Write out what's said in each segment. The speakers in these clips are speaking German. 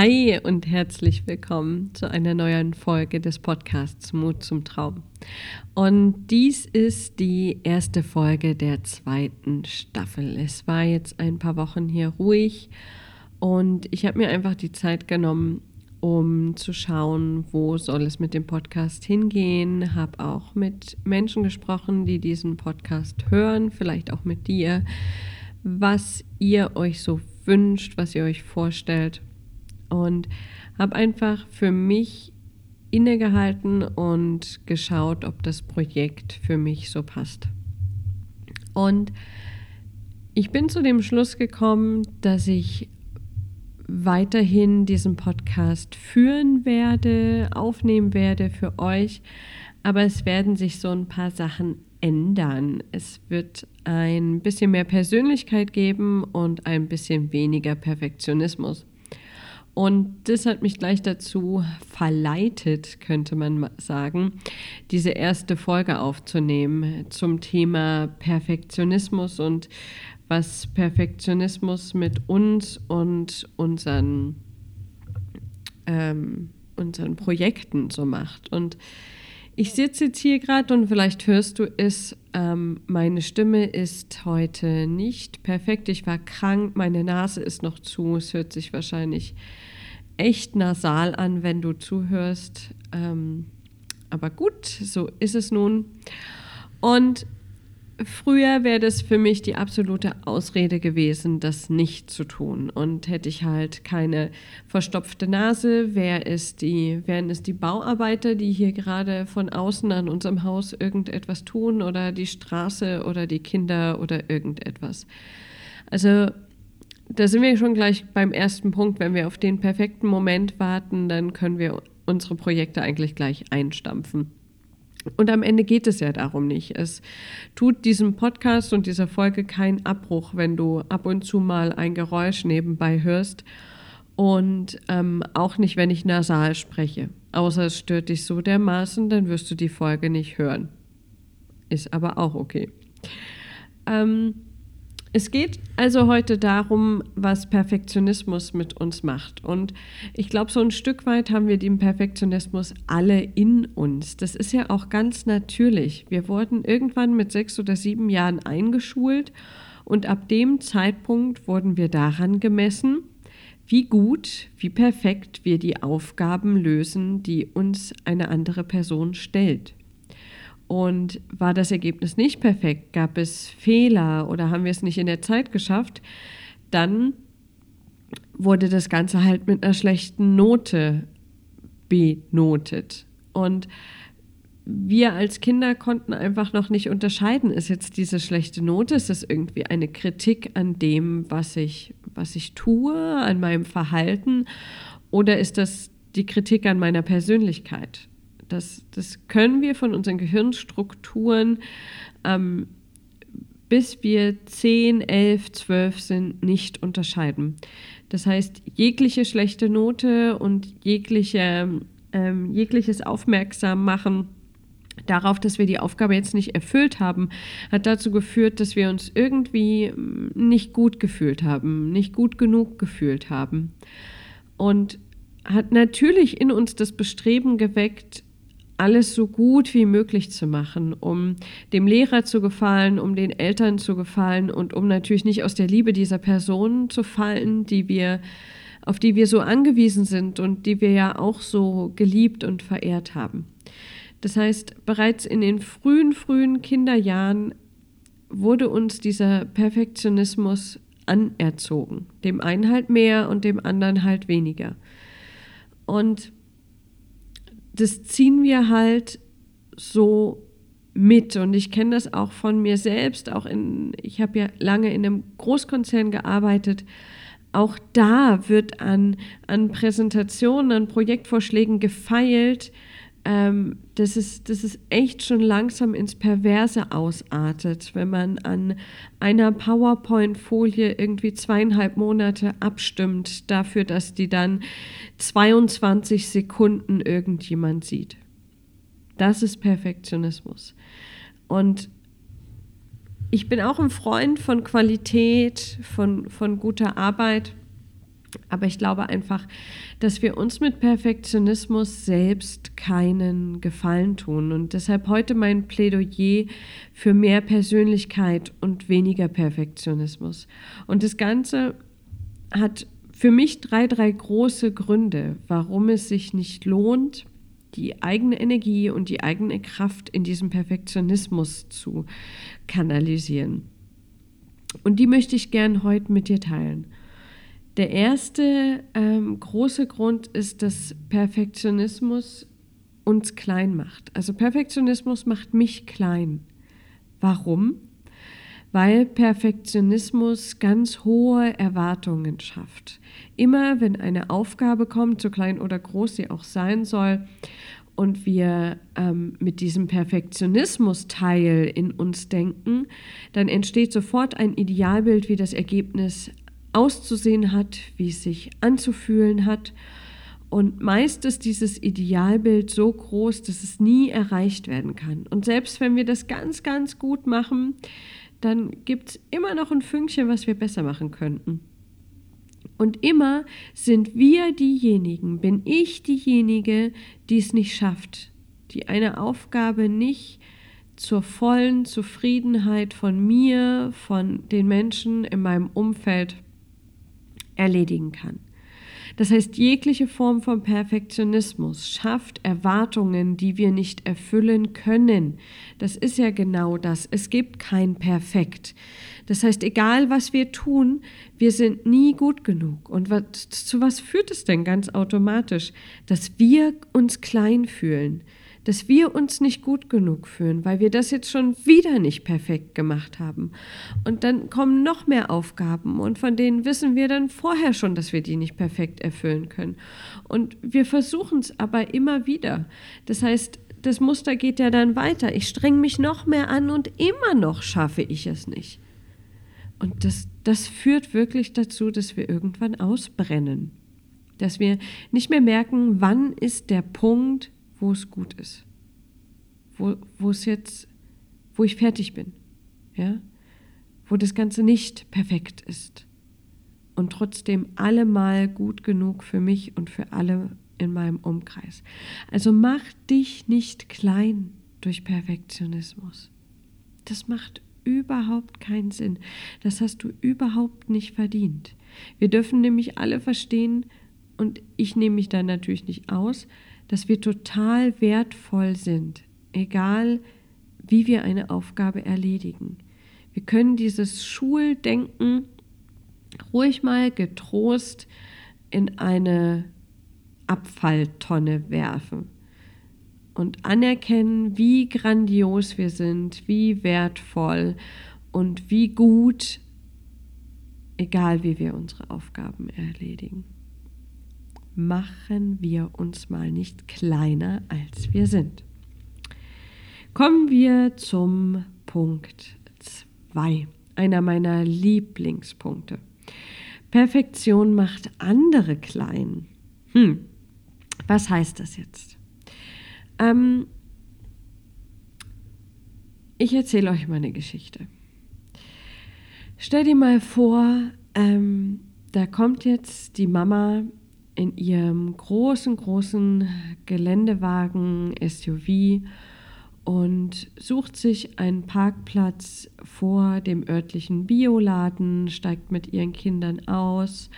Hi und herzlich willkommen zu einer neuen Folge des Podcasts Mut zum Traum. Und dies ist die erste Folge der zweiten Staffel. Es war jetzt ein paar Wochen hier ruhig und ich habe mir einfach die Zeit genommen, um zu schauen, wo soll es mit dem Podcast hingehen. Habe auch mit Menschen gesprochen, die diesen Podcast hören, vielleicht auch mit dir, was ihr euch so wünscht, was ihr euch vorstellt und habe einfach für mich innegehalten und geschaut, ob das Projekt für mich so passt. Und ich bin zu dem Schluss gekommen, dass ich weiterhin diesen Podcast führen werde, aufnehmen werde für euch, aber es werden sich so ein paar Sachen ändern. Es wird ein bisschen mehr Persönlichkeit geben und ein bisschen weniger Perfektionismus. Und das hat mich gleich dazu verleitet, könnte man sagen, diese erste Folge aufzunehmen zum Thema Perfektionismus und was Perfektionismus mit uns und unseren, ähm, unseren Projekten so macht. Und ich sitze jetzt hier gerade und vielleicht hörst du es, ähm, meine Stimme ist heute nicht perfekt. Ich war krank, meine Nase ist noch zu, es hört sich wahrscheinlich echt nasal an, wenn du zuhörst. Ähm, aber gut, so ist es nun. Und früher wäre das für mich die absolute Ausrede gewesen, das nicht zu tun. Und hätte ich halt keine verstopfte Nase, wäre es die, wären es die Bauarbeiter, die hier gerade von außen an unserem Haus irgendetwas tun oder die Straße oder die Kinder oder irgendetwas. Also da sind wir schon gleich beim ersten Punkt. Wenn wir auf den perfekten Moment warten, dann können wir unsere Projekte eigentlich gleich einstampfen. Und am Ende geht es ja darum nicht. Es tut diesem Podcast und dieser Folge keinen Abbruch, wenn du ab und zu mal ein Geräusch nebenbei hörst. Und ähm, auch nicht, wenn ich nasal spreche. Außer es stört dich so dermaßen, dann wirst du die Folge nicht hören. Ist aber auch okay. Ähm, es geht also heute darum, was Perfektionismus mit uns macht. Und ich glaube, so ein Stück weit haben wir den Perfektionismus alle in uns. Das ist ja auch ganz natürlich. Wir wurden irgendwann mit sechs oder sieben Jahren eingeschult und ab dem Zeitpunkt wurden wir daran gemessen, wie gut, wie perfekt wir die Aufgaben lösen, die uns eine andere Person stellt. Und war das Ergebnis nicht perfekt, gab es Fehler oder haben wir es nicht in der Zeit geschafft, dann wurde das Ganze halt mit einer schlechten Note benotet. Und wir als Kinder konnten einfach noch nicht unterscheiden, ist jetzt diese schlechte Note, ist das irgendwie eine Kritik an dem, was ich, was ich tue, an meinem Verhalten, oder ist das die Kritik an meiner Persönlichkeit? Das, das können wir von unseren Gehirnstrukturen ähm, bis wir 10, 11, 12 sind, nicht unterscheiden. Das heißt, jegliche schlechte Note und jegliche, ähm, jegliches Aufmerksammachen darauf, dass wir die Aufgabe jetzt nicht erfüllt haben, hat dazu geführt, dass wir uns irgendwie mm, nicht gut gefühlt haben, nicht gut genug gefühlt haben. Und hat natürlich in uns das Bestreben geweckt, alles so gut wie möglich zu machen, um dem Lehrer zu gefallen, um den Eltern zu gefallen und um natürlich nicht aus der Liebe dieser Person zu fallen, die wir, auf die wir so angewiesen sind und die wir ja auch so geliebt und verehrt haben. Das heißt, bereits in den frühen, frühen Kinderjahren wurde uns dieser Perfektionismus anerzogen. Dem einen halt mehr und dem anderen halt weniger. Und das ziehen wir halt so mit. Und ich kenne das auch von mir selbst. Auch in, ich habe ja lange in einem Großkonzern gearbeitet. Auch da wird an, an Präsentationen, an Projektvorschlägen gefeilt, ähm, dass, es, dass es echt schon langsam ins Perverse ausartet, wenn man an einer PowerPoint-Folie irgendwie zweieinhalb Monate abstimmt dafür, dass die dann 22 Sekunden irgendjemand sieht. Das ist Perfektionismus. Und ich bin auch ein Freund von Qualität, von, von guter Arbeit. Aber ich glaube einfach, dass wir uns mit Perfektionismus selbst keinen Gefallen tun. Und deshalb heute mein Plädoyer für mehr Persönlichkeit und weniger Perfektionismus. Und das Ganze hat für mich drei, drei große Gründe, warum es sich nicht lohnt, die eigene Energie und die eigene Kraft in diesem Perfektionismus zu kanalisieren. Und die möchte ich gern heute mit dir teilen. Der erste ähm, große Grund ist, dass Perfektionismus uns klein macht. Also Perfektionismus macht mich klein. Warum? Weil Perfektionismus ganz hohe Erwartungen schafft. Immer wenn eine Aufgabe kommt, so klein oder groß sie auch sein soll, und wir ähm, mit diesem Perfektionismus-Teil in uns denken, dann entsteht sofort ein Idealbild, wie das Ergebnis auszusehen hat, wie es sich anzufühlen hat. Und meist ist dieses Idealbild so groß, dass es nie erreicht werden kann. Und selbst wenn wir das ganz, ganz gut machen, dann gibt es immer noch ein Fünkchen, was wir besser machen könnten. Und immer sind wir diejenigen, bin ich diejenige, die es nicht schafft, die eine Aufgabe nicht zur vollen Zufriedenheit von mir, von den Menschen in meinem Umfeld erledigen kann. Das heißt, jegliche Form von Perfektionismus schafft Erwartungen, die wir nicht erfüllen können. Das ist ja genau das. Es gibt kein Perfekt. Das heißt, egal was wir tun, wir sind nie gut genug. Und was, zu was führt es denn ganz automatisch? Dass wir uns klein fühlen, dass wir uns nicht gut genug fühlen, weil wir das jetzt schon wieder nicht perfekt gemacht haben. Und dann kommen noch mehr Aufgaben und von denen wissen wir dann vorher schon, dass wir die nicht perfekt erfüllen können. Und wir versuchen es aber immer wieder. Das heißt, das Muster geht ja dann weiter. Ich streng mich noch mehr an und immer noch schaffe ich es nicht. Und das, das führt wirklich dazu, dass wir irgendwann ausbrennen. Dass wir nicht mehr merken, wann ist der Punkt, wo es gut ist. Wo, wo es jetzt, wo ich fertig bin. Ja? Wo das Ganze nicht perfekt ist. Und trotzdem allemal gut genug für mich und für alle in meinem Umkreis. Also mach dich nicht klein durch Perfektionismus. Das macht überhaupt keinen Sinn. Das hast du überhaupt nicht verdient. Wir dürfen nämlich alle verstehen, und ich nehme mich da natürlich nicht aus, dass wir total wertvoll sind, egal wie wir eine Aufgabe erledigen. Wir können dieses Schuldenken ruhig mal getrost in eine Abfalltonne werfen und anerkennen, wie grandios wir sind, wie wertvoll und wie gut, egal wie wir unsere Aufgaben erledigen machen wir uns mal nicht kleiner, als wir sind. Kommen wir zum Punkt 2, einer meiner Lieblingspunkte. Perfektion macht andere klein. Hm, was heißt das jetzt? Ähm, ich erzähle euch mal eine Geschichte. Stell dir mal vor, ähm, da kommt jetzt die Mama in ihrem großen, großen Geländewagen SUV und sucht sich einen Parkplatz vor dem örtlichen Bioladen, steigt mit ihren Kindern aus,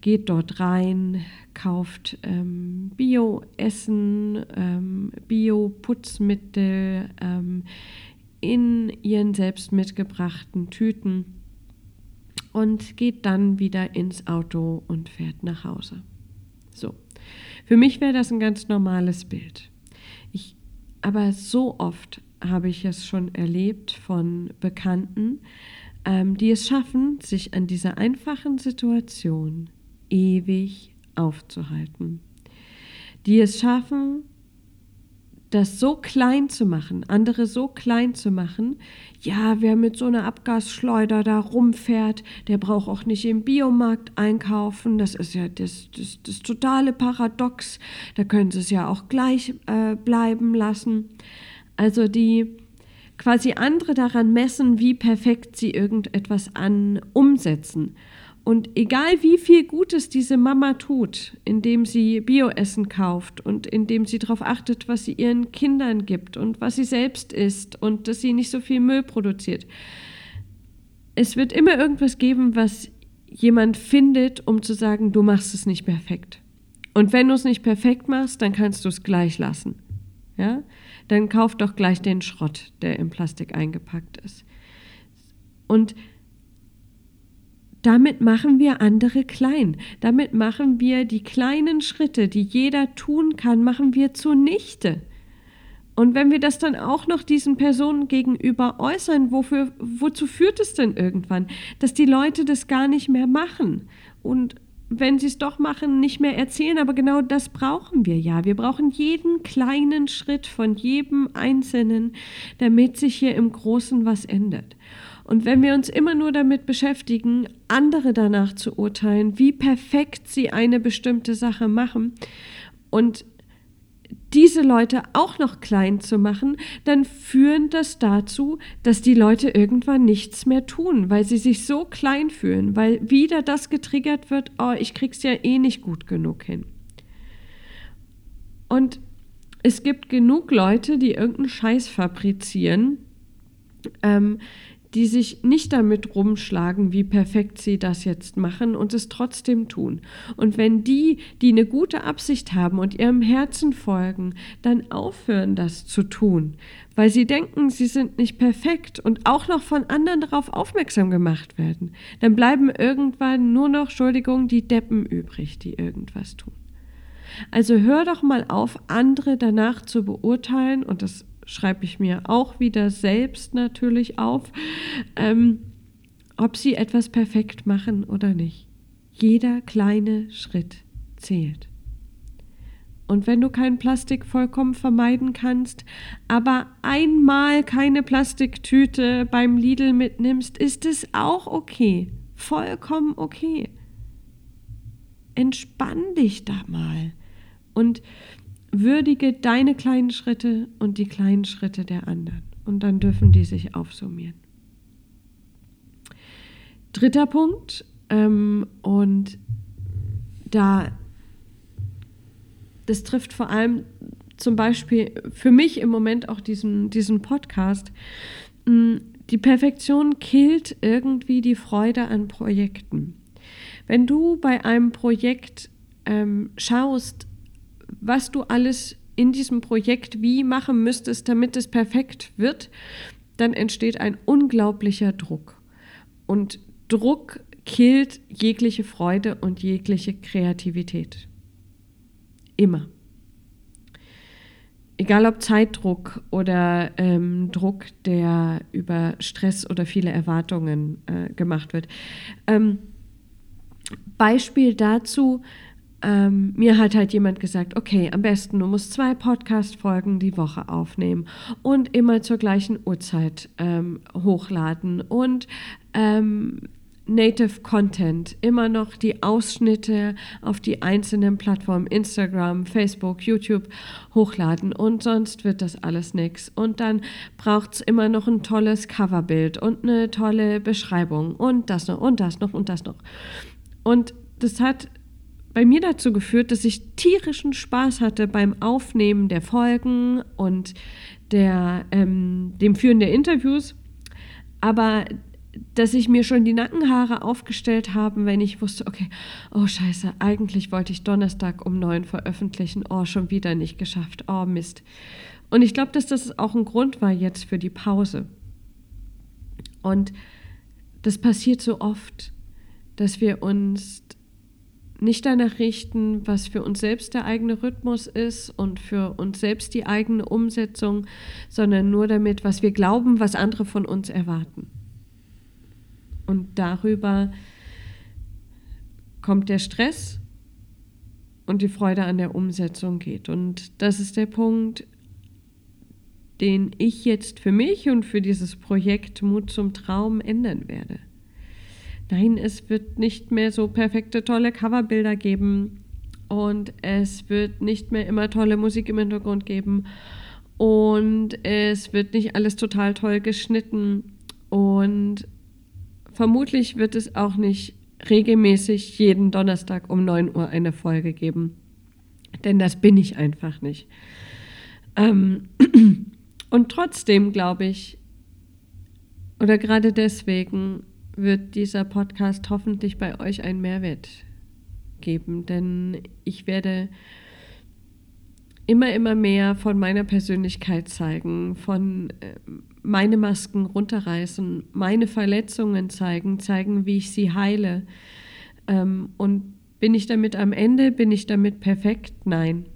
geht dort rein, kauft ähm, Bio-Essen, ähm, Bio-Putzmittel ähm, in ihren selbst mitgebrachten Tüten und geht dann wieder ins Auto und fährt nach Hause. Für mich wäre das ein ganz normales Bild. Ich, aber so oft habe ich es schon erlebt von Bekannten, ähm, die es schaffen, sich an dieser einfachen Situation ewig aufzuhalten. Die es schaffen, das so klein zu machen, andere so klein zu machen, ja, wer mit so einer Abgasschleuder da rumfährt, der braucht auch nicht im Biomarkt einkaufen. Das ist ja das, das, das totale Paradox. Da können sie es ja auch gleich äh, bleiben lassen. Also die quasi andere daran messen, wie perfekt sie irgendetwas an umsetzen. Und egal wie viel Gutes diese Mama tut, indem sie Bioessen kauft und indem sie darauf achtet, was sie ihren Kindern gibt und was sie selbst isst und dass sie nicht so viel Müll produziert, es wird immer irgendwas geben, was jemand findet, um zu sagen, du machst es nicht perfekt. Und wenn du es nicht perfekt machst, dann kannst du es gleich lassen. Ja? Dann kauf doch gleich den Schrott, der im Plastik eingepackt ist. Und damit machen wir andere klein. Damit machen wir die kleinen Schritte, die jeder tun kann, machen wir zunichte. Und wenn wir das dann auch noch diesen Personen gegenüber äußern, wofür, wozu führt es denn irgendwann? Dass die Leute das gar nicht mehr machen und wenn sie es doch machen, nicht mehr erzählen. Aber genau das brauchen wir ja. Wir brauchen jeden kleinen Schritt von jedem Einzelnen, damit sich hier im Großen was ändert. Und wenn wir uns immer nur damit beschäftigen, andere danach zu urteilen, wie perfekt sie eine bestimmte Sache machen und diese Leute auch noch klein zu machen, dann führen das dazu, dass die Leute irgendwann nichts mehr tun, weil sie sich so klein fühlen, weil wieder das getriggert wird, oh, ich krieg's ja eh nicht gut genug hin. Und es gibt genug Leute, die irgendeinen Scheiß fabrizieren, ähm, die sich nicht damit rumschlagen, wie perfekt sie das jetzt machen und es trotzdem tun. Und wenn die, die eine gute Absicht haben und ihrem Herzen folgen, dann aufhören, das zu tun, weil sie denken, sie sind nicht perfekt und auch noch von anderen darauf aufmerksam gemacht werden, dann bleiben irgendwann nur noch, Entschuldigung, die Deppen übrig, die irgendwas tun. Also hör doch mal auf, andere danach zu beurteilen und das schreibe ich mir auch wieder selbst natürlich auf, ähm, ob sie etwas perfekt machen oder nicht. Jeder kleine Schritt zählt. Und wenn du kein Plastik vollkommen vermeiden kannst, aber einmal keine Plastiktüte beim Lidl mitnimmst, ist es auch okay. Vollkommen okay. Entspann dich da mal. Und würdige deine kleinen Schritte und die kleinen Schritte der anderen. Und dann dürfen die sich aufsummieren. Dritter Punkt, ähm, und da, das trifft vor allem zum Beispiel für mich im Moment auch diesen, diesen Podcast. Hm, die Perfektion killt irgendwie die Freude an Projekten. Wenn du bei einem Projekt ähm, schaust, was du alles in diesem Projekt wie machen müsstest, damit es perfekt wird, dann entsteht ein unglaublicher Druck. Und Druck killt jegliche Freude und jegliche Kreativität. Immer. Egal ob Zeitdruck oder ähm, Druck, der über Stress oder viele Erwartungen äh, gemacht wird. Ähm, Beispiel dazu, ähm, mir hat halt jemand gesagt, okay, am besten du musst zwei Podcast-Folgen die Woche aufnehmen und immer zur gleichen Uhrzeit ähm, hochladen und ähm, Native Content, immer noch die Ausschnitte auf die einzelnen Plattformen, Instagram, Facebook, YouTube hochladen und sonst wird das alles nichts. Und dann braucht es immer noch ein tolles Coverbild und eine tolle Beschreibung und das noch und das noch und das noch. Und das hat bei mir dazu geführt, dass ich tierischen Spaß hatte beim Aufnehmen der Folgen und der, ähm, dem Führen der Interviews, aber dass ich mir schon die Nackenhaare aufgestellt habe, wenn ich wusste, okay, oh scheiße, eigentlich wollte ich Donnerstag um neun veröffentlichen, oh, schon wieder nicht geschafft, oh Mist. Und ich glaube, dass das auch ein Grund war jetzt für die Pause. Und das passiert so oft, dass wir uns nicht danach richten, was für uns selbst der eigene Rhythmus ist und für uns selbst die eigene Umsetzung, sondern nur damit, was wir glauben, was andere von uns erwarten. Und darüber kommt der Stress und die Freude an der Umsetzung geht. Und das ist der Punkt, den ich jetzt für mich und für dieses Projekt Mut zum Traum ändern werde. Nein, es wird nicht mehr so perfekte, tolle Coverbilder geben und es wird nicht mehr immer tolle Musik im Hintergrund geben und es wird nicht alles total toll geschnitten und vermutlich wird es auch nicht regelmäßig jeden Donnerstag um 9 Uhr eine Folge geben. Denn das bin ich einfach nicht. Ähm, und trotzdem glaube ich, oder gerade deswegen wird dieser Podcast hoffentlich bei euch einen Mehrwert geben, denn ich werde immer, immer mehr von meiner Persönlichkeit zeigen, von äh, meine Masken runterreißen, meine Verletzungen zeigen, zeigen, wie ich sie heile. Ähm, und bin ich damit am Ende? Bin ich damit perfekt? Nein.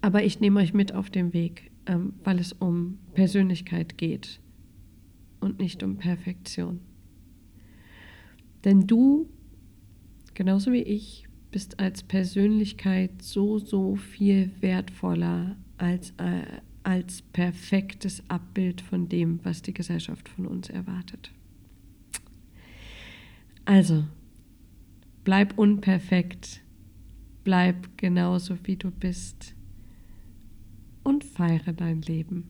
Aber ich nehme euch mit auf den Weg, ähm, weil es um Persönlichkeit geht und nicht um Perfektion. Denn du, genauso wie ich, bist als Persönlichkeit so, so viel wertvoller als, äh, als perfektes Abbild von dem, was die Gesellschaft von uns erwartet. Also, bleib unperfekt, bleib genauso wie du bist und feiere dein Leben.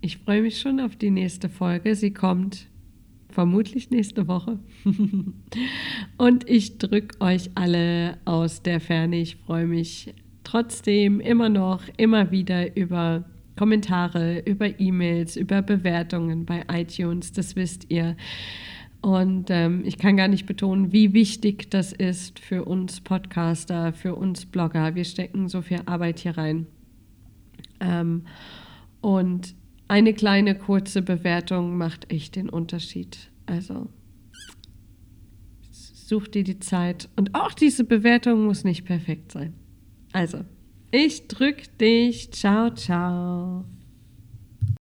Ich freue mich schon auf die nächste Folge. Sie kommt vermutlich nächste Woche. Und ich drücke euch alle aus der Ferne. Ich freue mich trotzdem immer noch, immer wieder über Kommentare, über E-Mails, über Bewertungen bei iTunes. Das wisst ihr. Und ähm, ich kann gar nicht betonen, wie wichtig das ist für uns Podcaster, für uns Blogger. Wir stecken so viel Arbeit hier rein. Ähm, und eine kleine kurze Bewertung macht echt den Unterschied. Also such dir die Zeit. Und auch diese Bewertung muss nicht perfekt sein. Also, ich drück dich. Ciao, ciao.